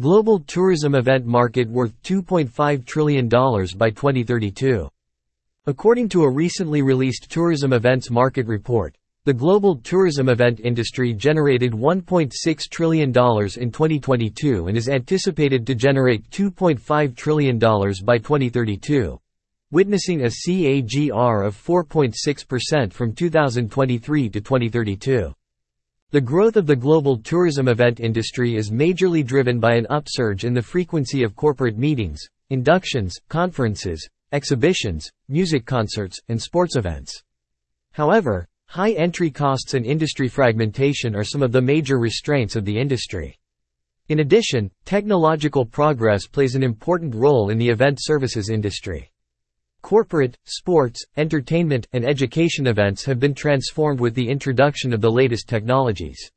Global tourism event market worth $2.5 trillion by 2032. According to a recently released tourism events market report, the global tourism event industry generated $1.6 trillion in 2022 and is anticipated to generate $2.5 trillion by 2032, witnessing a CAGR of 4.6% from 2023 to 2032. The growth of the global tourism event industry is majorly driven by an upsurge in the frequency of corporate meetings, inductions, conferences, exhibitions, music concerts, and sports events. However, High entry costs and industry fragmentation are some of the major restraints of the industry. In addition, technological progress plays an important role in the event services industry. Corporate, sports, entertainment, and education events have been transformed with the introduction of the latest technologies.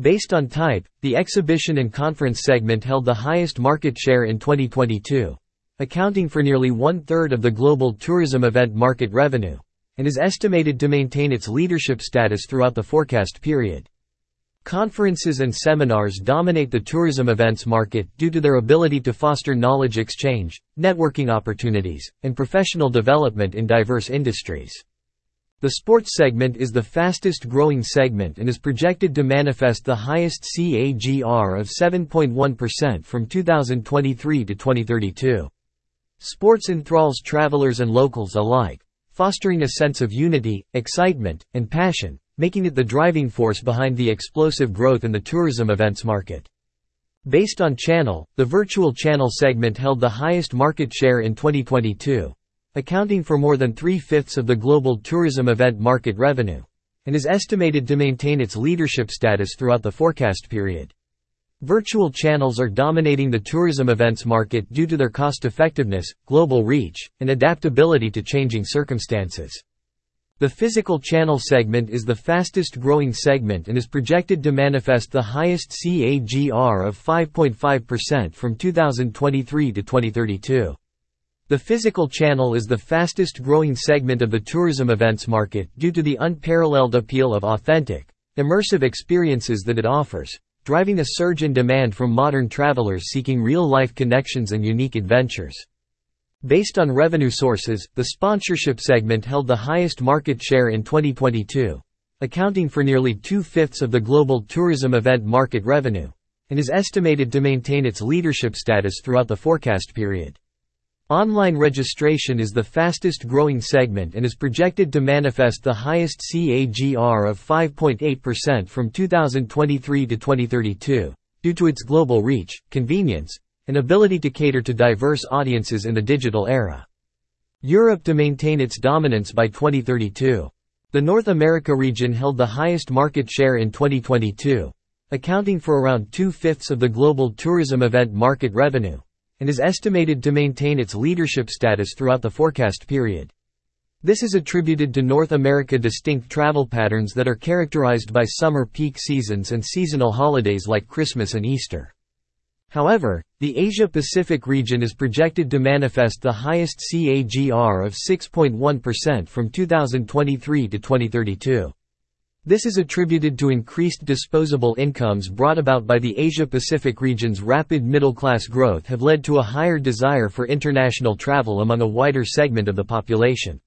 Based on type, the exhibition and conference segment held the highest market share in 2022, accounting for nearly one-third of the global tourism event market revenue and is estimated to maintain its leadership status throughout the forecast period. Conferences and seminars dominate the tourism events market due to their ability to foster knowledge exchange, networking opportunities, and professional development in diverse industries. The sports segment is the fastest growing segment and is projected to manifest the highest CAGR of 7.1% from 2023 to 2032. Sports enthralls travelers and locals alike, fostering a sense of unity, excitement, and passion, making it the driving force behind the explosive growth in the tourism events market. Based on channel, the virtual channel segment held the highest market share in 2022, accounting for more than three-fifths of the global tourism event market revenue, and is estimated to maintain its leadership status throughout the forecast period. Virtual channels are dominating the tourism events market due to their cost-effectiveness, global reach, and adaptability to changing circumstances. The physical channel segment is the fastest growing segment and is projected to manifest the highest CAGR of 5.5% from 2023 to 2032. The physical channel is the fastest growing segment of the tourism events market due to the unparalleled appeal of authentic, immersive experiences that it offers driving a surge in demand from modern travelers seeking real-life connections and unique adventures. Based on revenue sources, the sponsorship segment held the highest market share in 2022, accounting for nearly two-fifths of the global tourism event market revenue, and is estimated to maintain its leadership status throughout the forecast period. Online registration is the fastest growing segment and is projected to manifest the highest CAGR of 5.8% from 2023 to 2032, due to its global reach, convenience, and ability to cater to diverse audiences in the digital era. Europe to maintain its dominance by 2032. The North America region held the highest market share in 2022, accounting for around two-fifths of the global tourism event market revenue and is estimated to maintain its leadership status throughout the forecast period. This is attributed to North America distinct travel patterns that are characterized by summer peak seasons and seasonal holidays like Christmas and Easter. However, the Asia-Pacific region is projected to manifest the highest CAGR of 6.1% from 2023 to 2032. This is attributed to increased disposable incomes brought about by the Asia-Pacific region's rapid middle-class growth have led to a higher desire for international travel among a wider segment of the population.